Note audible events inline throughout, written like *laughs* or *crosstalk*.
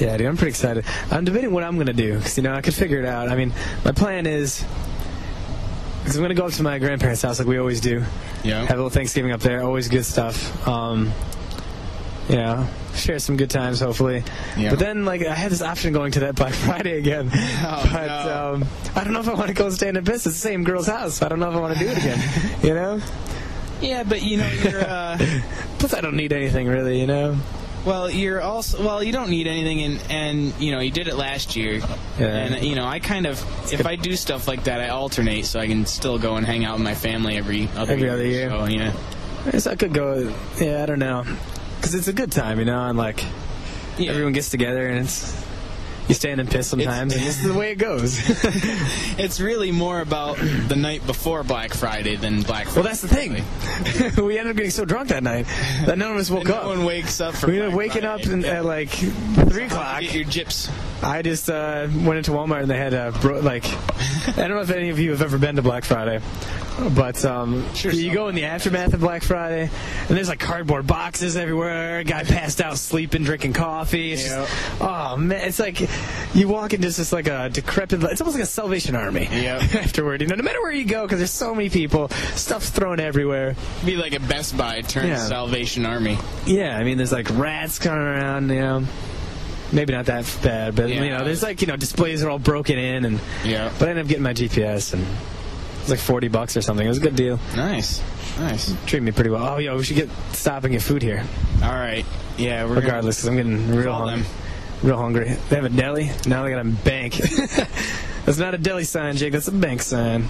Yeah, dude, I'm pretty excited. I'm debating what I'm gonna do because you know I could figure it out. I mean, my plan is because I'm gonna go up to my grandparents' house like we always do. Yeah. Have a little Thanksgiving up there. Always good stuff. Um, you know, share some good times hopefully. Yeah. But then like I had this option going to that Black *laughs* Friday again. *laughs* Oh, but no. um, I don't know if I want to go stand and piss at the same girl's house. I don't know if I want to do it *laughs* again. you know. Yeah, but you know, you're uh, Plus, I don't need anything really. You know. Well, you're also well, you don't need anything, and and you know, you did it last year, Yeah. and you know, I kind of if I do stuff like that, I alternate so I can still go and hang out with my family every other Every year. other year. So, yeah, I guess I could go. Yeah, I don't know. Because it's a good time, you know, and like yeah. everyone gets together and it's you stand and piss sometimes, and this is the way it goes. *laughs* It's really more about the night before Black Friday than Black Friday. well, that's the thing. *laughs* we ended up getting so drunk that night that none of us woke no up. one wakes up for we ended up waking up Friday. in, at like three o'clock. Get your gyps. I just uh, went into Walmart and they had a bro- like. I don't know if any of you have ever been to Black Friday, but um, Sure you go in the aftermath of Black Friday, and there's like cardboard boxes everywhere. Guy passed out sleeping, drinking coffee. It's just, oh man, it's like you walk into just like a decrepit. It's almost like a Salvation Army. *laughs* Yep. Afterward, you know, no matter where you go, because there's so many people, stuff's thrown everywhere. Be like a Best Buy turned Yeah. Salvation Army. Yeah, I mean, there's like rats coming around, you know. Maybe not that bad, but you know, there's like you know displays are all broken in, and Yeah. but I ended up getting my GPS, and it was like forty bucks or something. It was a good deal. Nice, nice. Treated me pretty well. Oh, yo, we should get stop and get food here, All right. Yeah, we're regardless, because I'm getting real hungry. Real hungry. They have a deli. Now they got a bank. *laughs* that's not a deli sign, Jake. That's a bank sign.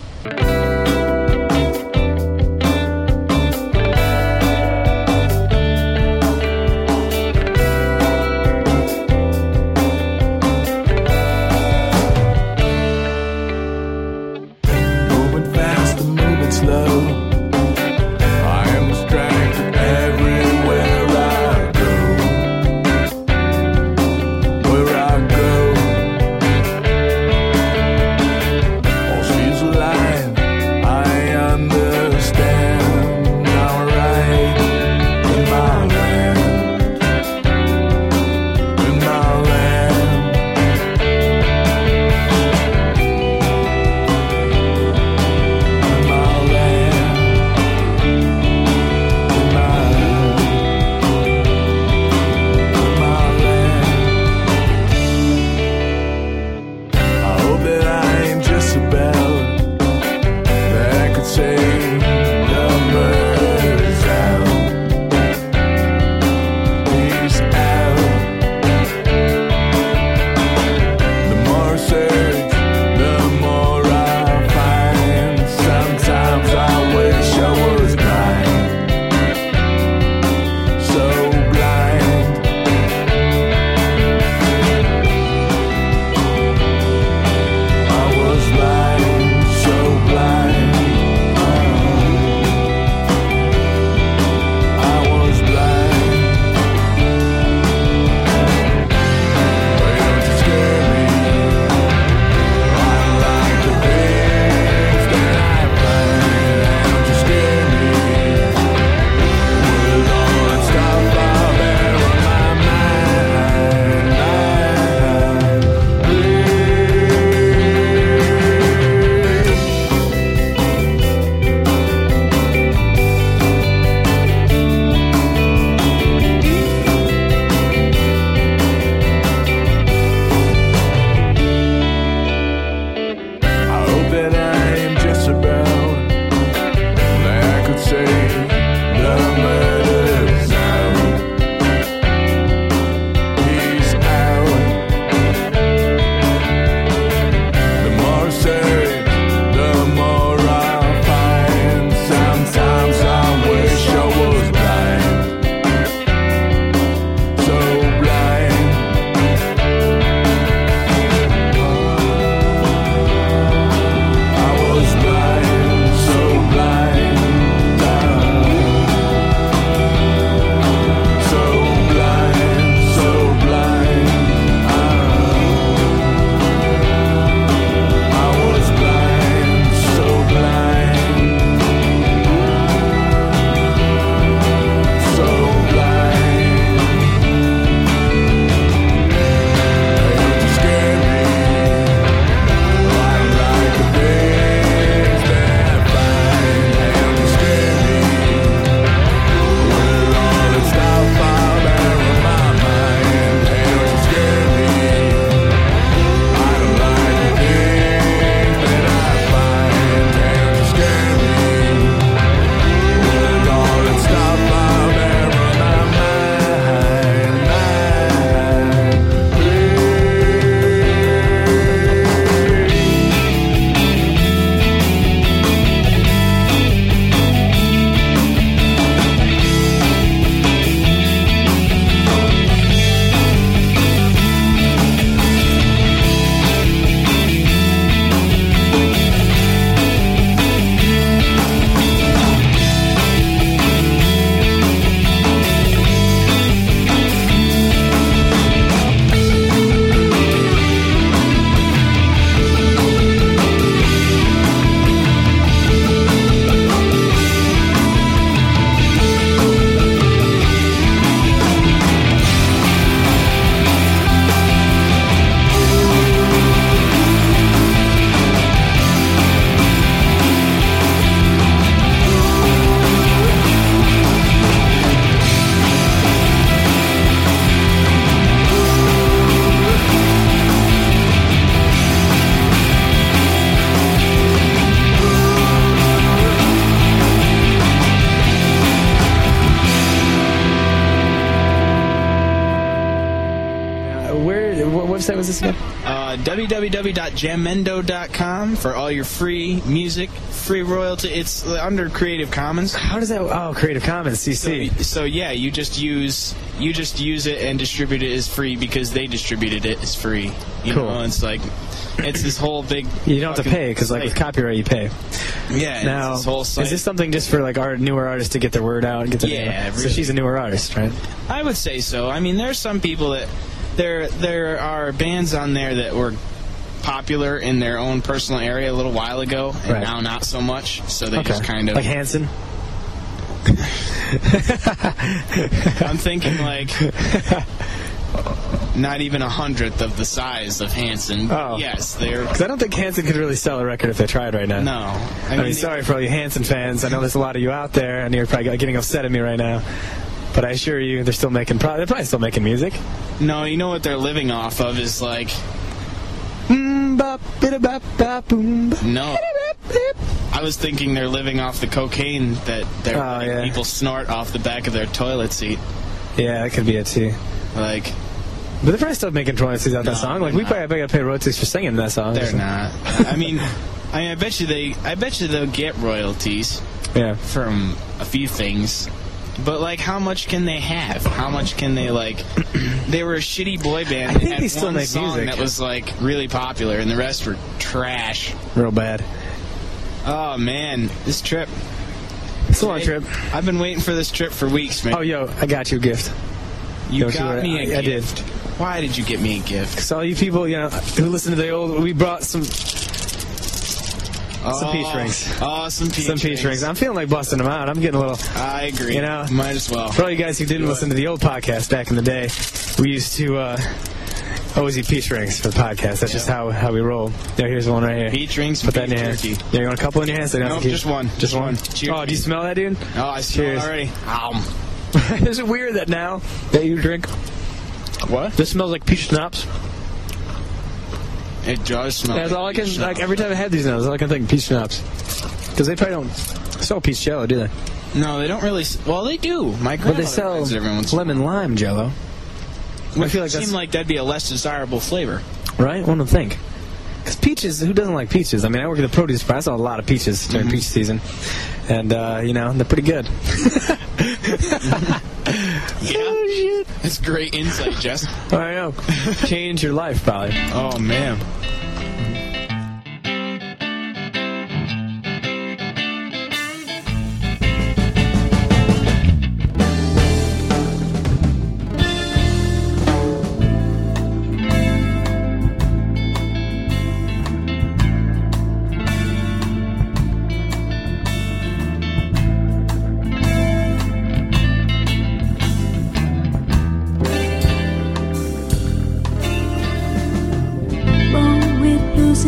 Website was this again? Uh, www.jamendo.com for all your free music, free royalty. It's under Creative Commons. How does that? Oh, Creative Commons So, CC. so yeah, you just use you just use it and distribute it as free because they distributed it as free. You Cool. know, it's like it's this whole big. You don't have to pay because, like, with copyright, you pay. yeah, Now, it's this whole site. is this something just for like our newer artists to get their word out and get their Yeah, out? So she's a newer artist, right? I would say so. I mean, there's some people that there there are bands on there that were popular in their own personal area a little while ago, and Right. now not so much. So they Okay. just kind of. like Hanson. *laughs* I'm thinking like. Not even a hundredth of the size of Hanson. Oh. Yes, they're. Because I don't think Hanson could really sell a record if they tried right now. No. I mean, they- sorry for all you Hanson fans. I know there's a lot of you out there, and you're probably getting upset at me right now. But I assure you, they're still making. Pro- they're probably still making music. No, you know what they're living off of is like. Bop, bida, bop, bop, boom, bop. No. I was thinking they're living off the cocaine that they're Oh, yeah. people snort off the back of their toilet seat. Yeah, that could be it too. Like, But they're probably still making royalties out that song. Like we not. probably gotta pay royalties for singing that song. they're not. I mean, I mean, I bet you they, I bet you they'll get royalties Yeah. from a few things. But like, how much can they have? How much can they like? *clears throat* They were a shitty boy band. I that think they still make music. that was like really popular, and the rest were trash. Real bad. Oh man, this trip. It's a long trip. I've been waiting for this trip for weeks, man. Oh, yo, I got you a gift. you got me a I- I did. gift. Why did you get me a gift? So all you people, you know, who listen to the old, we brought some Some peach rings. Oh, some peach some peach rings. I'm feeling like busting them out. I'm getting a little. I agree. You know, might as well. For all you guys who didn't listen to the old podcast back in the day, we used to uh, always eat peach rings for the podcast. That's just how, how we roll. There, here's one right here. Peach rings, Put that in your hand. jerky. Yeah, you want a couple in your hands? So you Nope, just one. Just one. one. Cheers. Oh, do you smell that, dude? Oh, I smell Cheers. it already. Um, *laughs* Is it weird that now that you drink, what? this smells like peach schnapps? It does smell. That's like all I can. peach Like every time I have these now, that's all I can think. Peach schnapps. Because they probably don't sell peach jello, do they? No, they don't really. Well, they do. My But they sell finds it every once in a lemon lime jello, while. I feel like It seemed like that'd be a less desirable flavor. right? One would think. Because peaches, who doesn't like peaches? I mean, I work at the produce bar. I saw a lot of peaches during peach season, and uh, you know they're pretty good. *laughs* Yeah, Oh, shit. that's great insight, Jess. *laughs* I know. Change your life, probably. Oh man.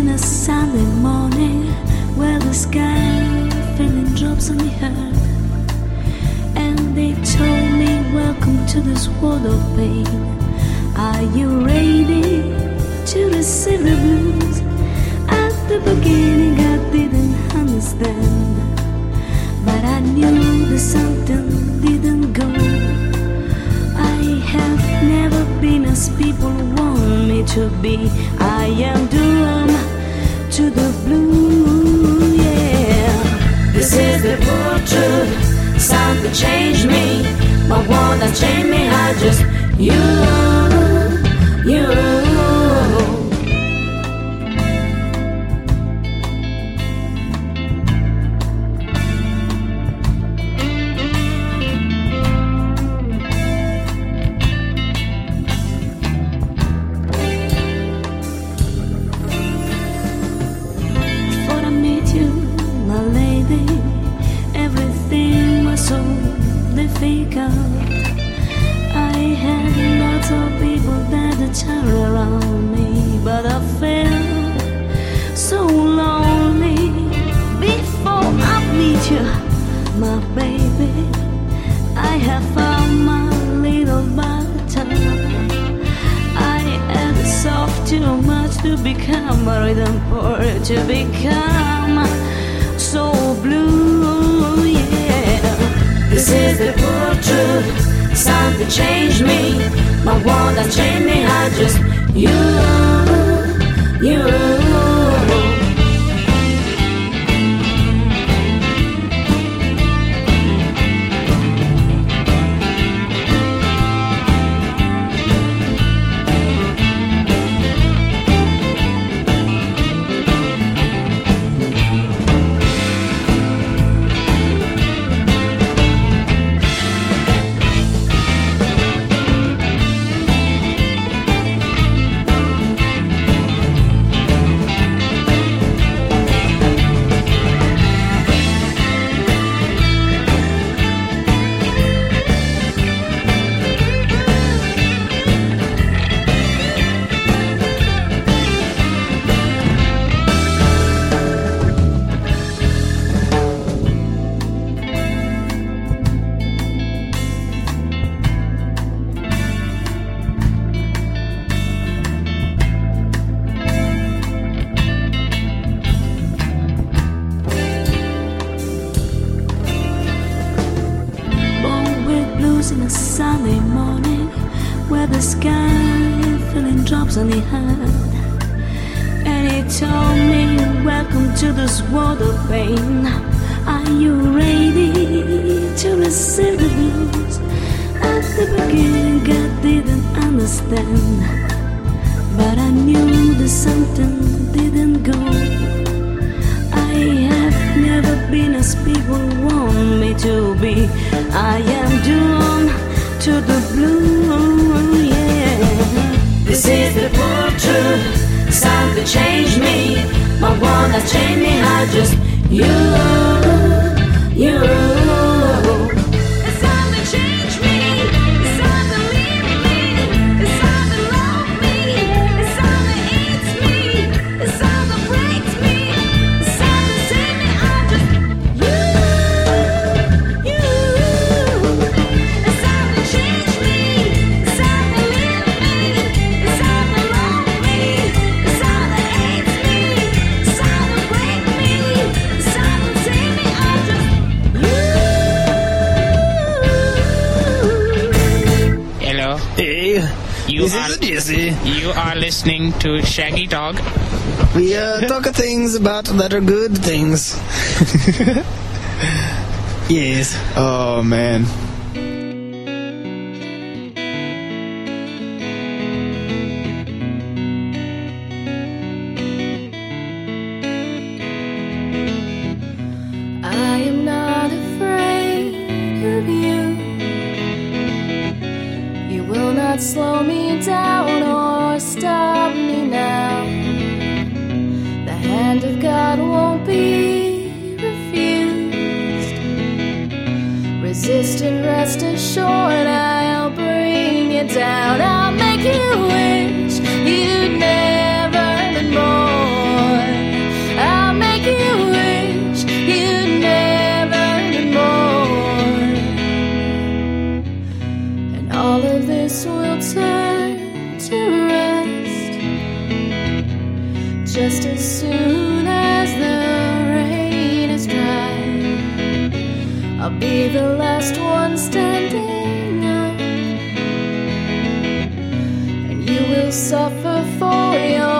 In a Sunday morning, where the sky filling drops on the earth. And they told me, Welcome to this world of pain. Are you ready to receive the blues? At the beginning, I didn't understand, but I knew that something didn't go. I have never been as people want me to be. I am doomed to the blue, yeah. This is the pure truth. Something changed me, but what that changed me, I just you, you. The sky filling drops on the head And he told me welcome to this world of pain Are you ready to receive the blues? At the beginning I didn't understand But I knew that something didn't go I have never been as people want me to be. I am doomed to the blue. This is the full truth. Something changed me. My one that changed me. I just you, you. Listening to Shaggy Dog. We uh, talk of things about that are good things. *laughs* yes. Oh man. Assured, I'll bring you down. I'll make you wish you'd never been born. I'll make you wish you'd never been born. And all of this will turn to rust just as soon as the rain is dry. I'll be the last suffer for your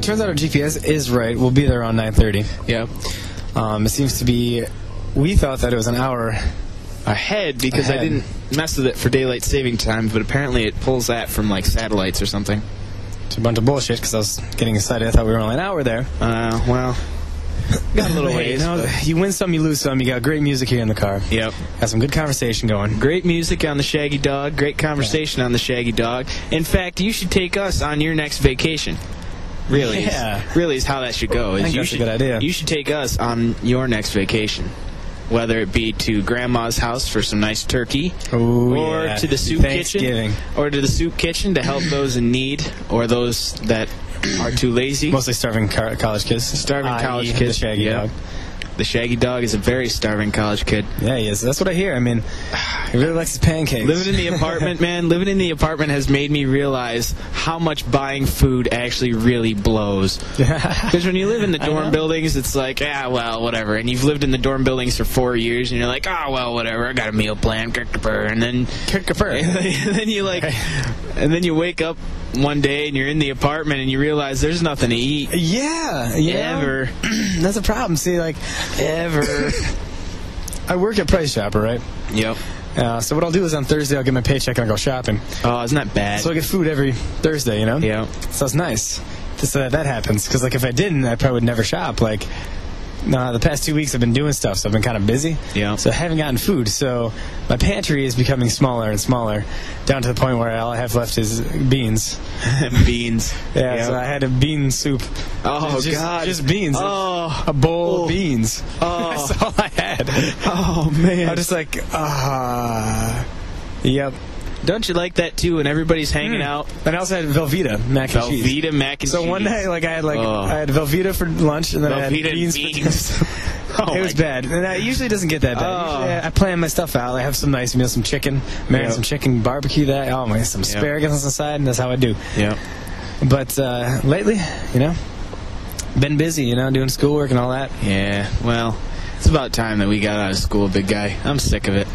it turns out our GPS is right. We'll be there around 9:30. Yeah. Um, it seems to be. We thought that it was an hour. Ahead because I didn't mess with it for daylight saving time, but apparently it pulls that from like satellites or something. It's a bunch of bullshit because I was getting excited. I thought we were only an hour there. Uh, well, got a little *laughs* ways. you, know, you win some, you lose some. You got great music here in the car. Yep. Got some good conversation going. Great music on the Shaggy Dog. Great conversation on the Shaggy Dog. In fact, you should take us on your next vacation. Really, is- Yeah. really is how that should go. Is think you that's a should, good idea. You should take us on your next vacation, whether it be to Grandma's house for some nice turkey, Ooh, or yeah. to the soup kitchen, or to the soup kitchen to help those in need or those that are too lazy. Mostly starving college kids. Starving i.e. college The kids. Shaggy Yeah. dog. The Shaggy Dog is a very starving college kid. Yeah, he is. That's what I hear. I mean, he really likes his pancakes. Living in the apartment, *laughs* man, living in the apartment has made me realize how much buying food actually really blows. *laughs* Because when you live in the dorm buildings, it's like, ah, well, whatever. And you've lived in the dorm buildings for four years, and you're like, ah, well, whatever. I got a meal plan, and then, *laughs* and then you like, and then you wake up one day and you're in the apartment and you realize there's nothing to eat. Yeah, yeah. Ever. *clears throat* That's a problem. See, like, ever. *laughs* I work at Price Chopper, right? Yep. Uh, so what I'll do is on Thursday I'll get my paycheck and I'll go shopping. Oh, isn't that bad? So I get food every Thursday, you know? yeah. So it's nice just so that that happens. Because like if I didn't, I probably would never shop. Like, uh, the past two weeks I've been doing stuff, so I've been kind of busy. Yeah. So I haven't gotten food. So my pantry is becoming smaller and smaller, down to the point where all I have left is beans. *laughs* Beans. Yeah. Yep. So I had a bean soup. Oh, just, God. Just beans. Oh. A bowl Oh. of beans. Oh. *laughs* That's all I had. Oh, man. I'm just like, ah. yep. Don't you like that too? And everybody's hanging out. And I also had Velveeta mac and cheese. Velveeta mac and So cheese. So one day, like I had like Oh. I had Velveeta for lunch, and then I had Velveeta and beans. for beans. *laughs* *laughs* Oh it was my bad, and it usually doesn't get that bad. Oh. I, I plan my stuff out. I have some nice meal, some chicken, marry Yep. some chicken, barbecue that. Oh my, some Yep. asparagus on the side, and that's how I do. Yeah. But uh, lately, you know, been busy, you know, doing schoolwork and all that. Yeah. Well, it's about time that we got out of school, big guy. I'm sick of it.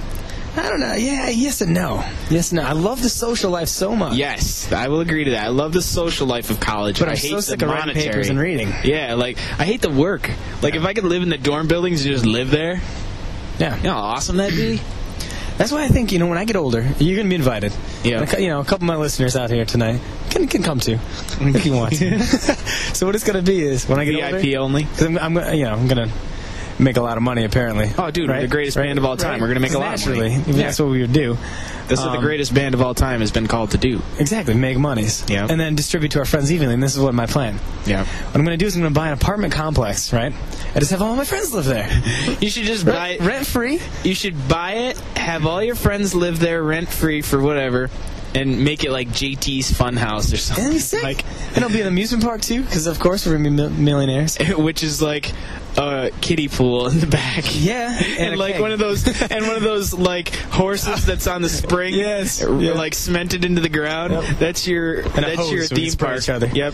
I don't know. Yeah, yes and no. Yes and no. I love the social life so much. Yes, I will agree to that. I love the social life of college. But I I'm hate so the sick of writing papers and reading. Yeah, like I hate the work. Like if I could live in the dorm buildings and just live there, Yeah. you know how awesome that'd be. *clears throat* That's why I think you know when I get older, you're gonna be invited. Yeah. And a cou- you know, a couple of my listeners out here tonight can can come too if you want. *laughs* *laughs* so what it's gonna be is when I get older, VIP only. because I'm, I'm you know I'm gonna make a lot of money apparently. Oh, dude, Right? the greatest Right? band of all time. Right? We're gonna make a lot of money. if That's what we would do. This is what Um, the greatest band of all time has been called to do. Exactly, make monies. Yeah. And then distribute to our friends evenly. And this is what my plan. Yeah. What I'm gonna do is I'm gonna buy an apartment complex, right? I just have all my friends live there. *laughs* You should just buy it. rent free. You should buy it, have all your friends live there rent free for whatever, and make it like JT's Funhouse or something. And it'll be. Like, and it'll be an amusement park too, because of course we're gonna be millionaires. *laughs* which is like a kiddie pool in the back. *laughs* Yeah, *laughs* And, a like keg. one of those, and one of those like horses *laughs* that's on the spring, Yes, yeah. like cemented into the ground. Yep. That's your, a that's your theme park. each other. Yep.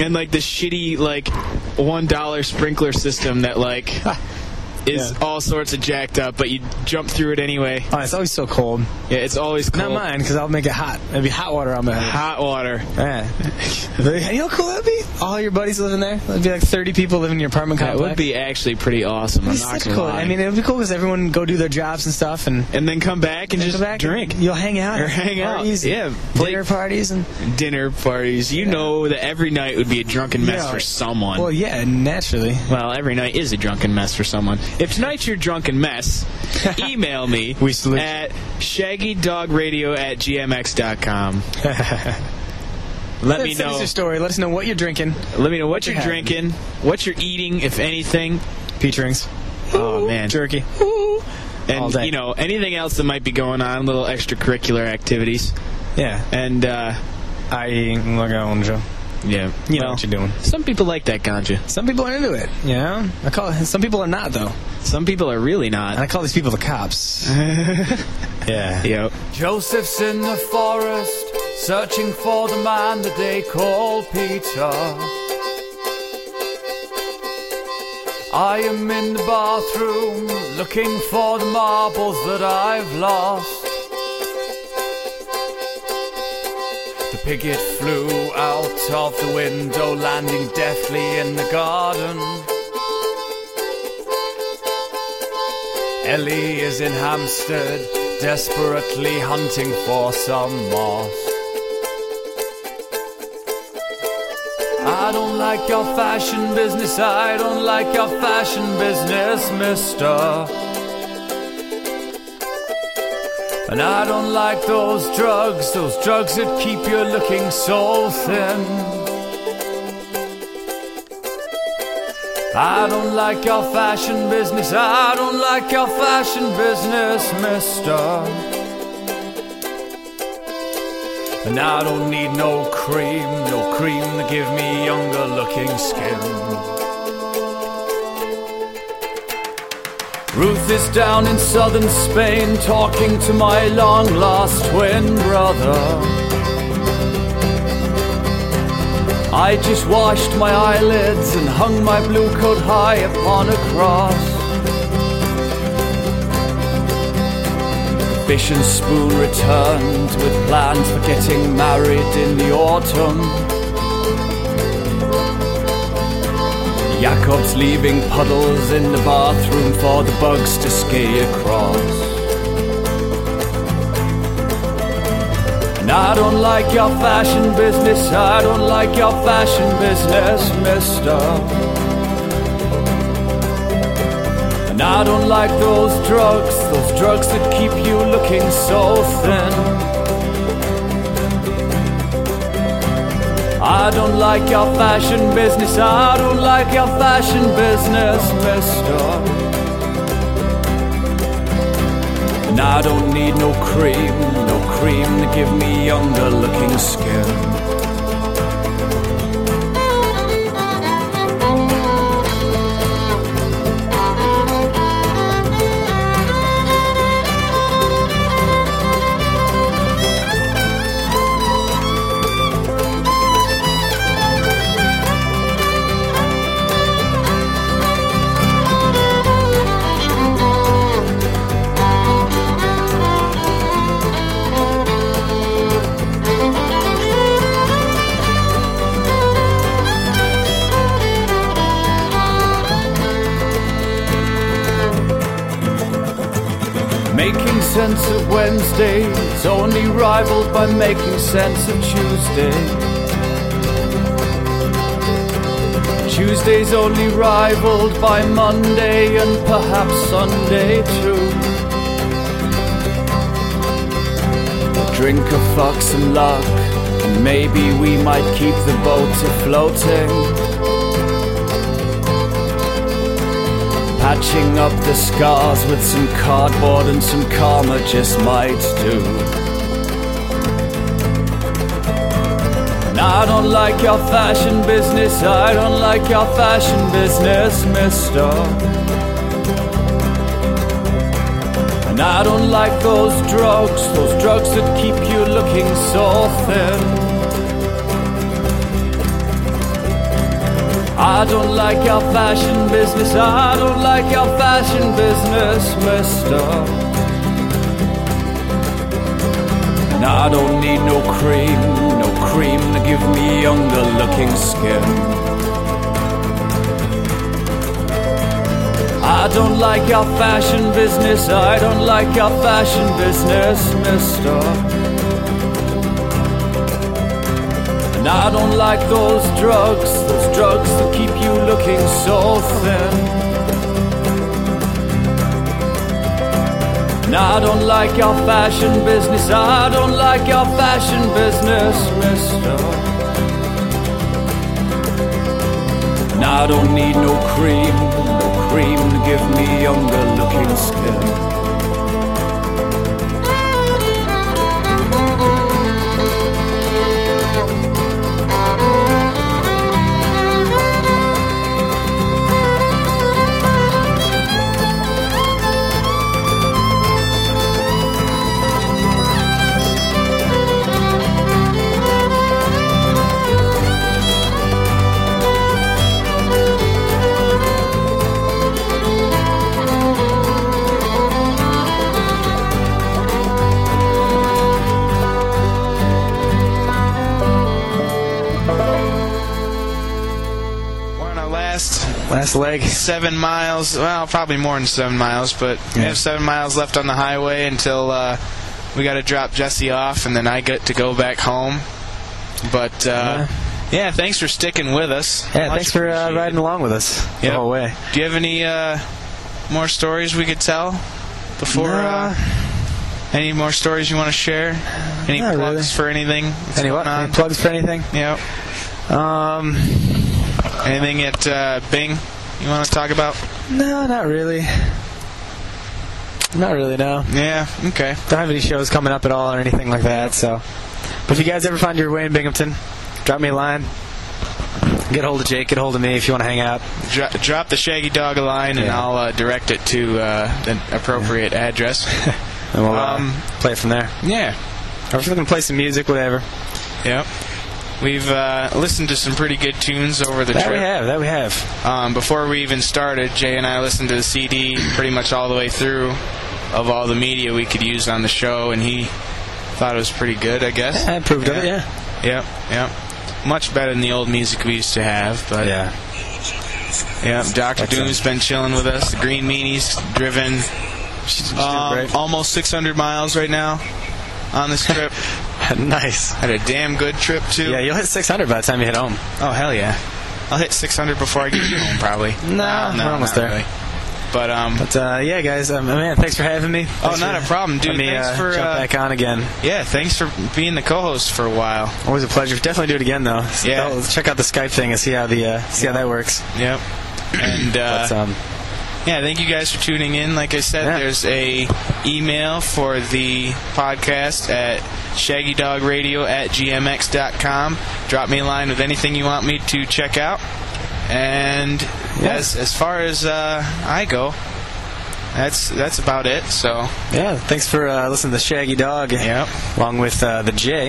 and like the shitty like one dollar sprinkler system that like is Yeah. all sorts of jacked up, but you jump through it anyway. Oh, it's always so cold. Yeah, it's always cold. Not mine, because I'll make it hot. It'll be hot water on my head. Hot water. Yeah. you know how cool that'd be? All your buddies living there? It'd be like 30 people living in your apartment That complex. would be actually pretty awesome. I'm It's not such cool. lie. I mean, it would be cool because everyone would go do their jobs and stuff and and then come back and just back. drink. You'll hang out. Or hang out. parties Yeah, play- Dinner parties and. dinner parties. You know that every night would be a drunken mess Yeah. for someone. Well, yeah, naturally. Well, every night is a drunken mess for someone. If tonight's your drunken mess, *laughs* email me We salute at shaggydogradio at gmx.com. *laughs* Let me Send us know. your story. Let us know what you're drinking. Let me know what you're you're drinking, what you're eating, if anything. Peach rings. Oh man, Jerky. all and you know anything else that might be going on, little extracurricular activities, Yeah. and uh, I.e., ganja. Yeah, You know what you're doing. Some people like that ganja. Some people are into it, you know? I call it, some people are not, though. Some people are really not. And I call these people the cops. *laughs* yeah. Yep. Joseph's in the forest, searching for the man that they call Peter. I am in the bathroom, looking for the marbles that I've lost. The flew out of the window, landing deftly in the garden. Ellie is in Hampstead, desperately hunting for some moss. I don't like your fashion business, I don't like your fashion business, mister. And I don't like those drugs, those drugs that keep you looking so thin. I don't like your fashion business, I don't like your fashion business, mister. And I don't need no cream, no cream to give me younger looking skin. Ruth is down in southern Spain talking to my long lost twin brother. I just washed my eyelids and hung my blue coat high upon a cross. Fish and Spoon returned with plans for getting married in the autumn. Jacob's leaving puddles in the bathroom for the bugs to ski across. And I don't like your fashion business, I don't like your fashion business, mister. And I don't like those drugs, those drugs that keep you looking so thin. I don't like your fashion business, I don't like your fashion business, mister. And I don't need no cream, no cream to give me younger looking skin. Sense of Wednesday is only rivaled by making sense of Tuesday. Tuesday's only rivaled by Monday and perhaps Sunday too. A drink of fuck and luck, and maybe we might keep the boat afloating. Patching up the scars with some cardboard and some karma just might do. And I don't like your fashion business, I don't like your fashion business, mister. And I don't like those drugs, those drugs that keep you looking so thin. I don't like your fashion business, I don't like your fashion business, mister. And I don't need no cream, no cream to give me younger looking skin. I don't like your fashion business, I don't like your fashion business, mister. And I don't like those drugs, those drugs that keep you looking so thin. And I don't like your fashion business, I don't like your fashion business, mister. And I don't need no cream, no cream to give me younger looking skin. Leg. seven miles. Well, probably more than seven miles, but we have seven miles left on the highway until uh, we got to drop Jesse off, and then I get to go back home. But uh, yeah, thanks for sticking with us. Yeah, Much thanks for uh, riding along with us the whole way. Do you have any uh, more stories we could tell before? Nah. Uh, any more stories you want to share? Any Not plugs really. for anything? Any what? Any plugs for anything? Yep. Um, Anything at uh, Bing you want to talk about? no, not really. Not really, no. Yeah. Okay. Don't have any shows coming up at all or anything like that. So, but if you guys ever find your way in Binghamton, drop me a line. Get a hold of Jake. Get a hold of me if you want to hang out. Dro- drop the Shaggy Dog a line, and I'll uh, direct it to uh, the appropriate address. *laughs* And we'll uh, Um, play it from there. yeah. Or if looking to play some music, whatever. Yep. We've uh, listened to some pretty good tunes over the That we have. That we have. Um, before we even started, Jay and I listened to the CD pretty much all the way through of all the media we could use on the show, and he thought it was pretty good, I guess. I approved of it. Yeah. Yep, yep. Much better than the old music we used to have, but Yeah. yeah. Doctor Excellent. Doom's been chilling with us. The Green Meanies driven um, almost 600 miles right now on this trip. *laughs* *laughs* nice. Had a damn good trip too. Yeah, you'll hit 600 by the time you hit home. Oh hell yeah! I'll hit 600 before I get home probably. *clears throat* No, we're almost there. really. But um, But uh, yeah, guys, um, man, thanks for having me. oh, not for a problem, dude. letting me Thanks uh, for jump uh, back on again. yeah, thanks for being the co-host for a while. Always a pleasure. Definitely do it again though. So Yeah. check out the Skype thing and see how the uh, see how that works. Yep. And uh, But um, yeah, thank you guys for tuning in. Like I said, Yeah. there's a email for the podcast at shaggydogradio at gmx.com. Drop me a line with anything you want me to check out. And Yeah. as as far as uh, I go, that's that's about it. So yeah, thanks for uh, listening to Shaggy Dog. Yep. Along with uh, the J,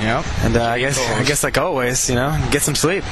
yep. and uh, I guess I guess like always, you know, get some sleep.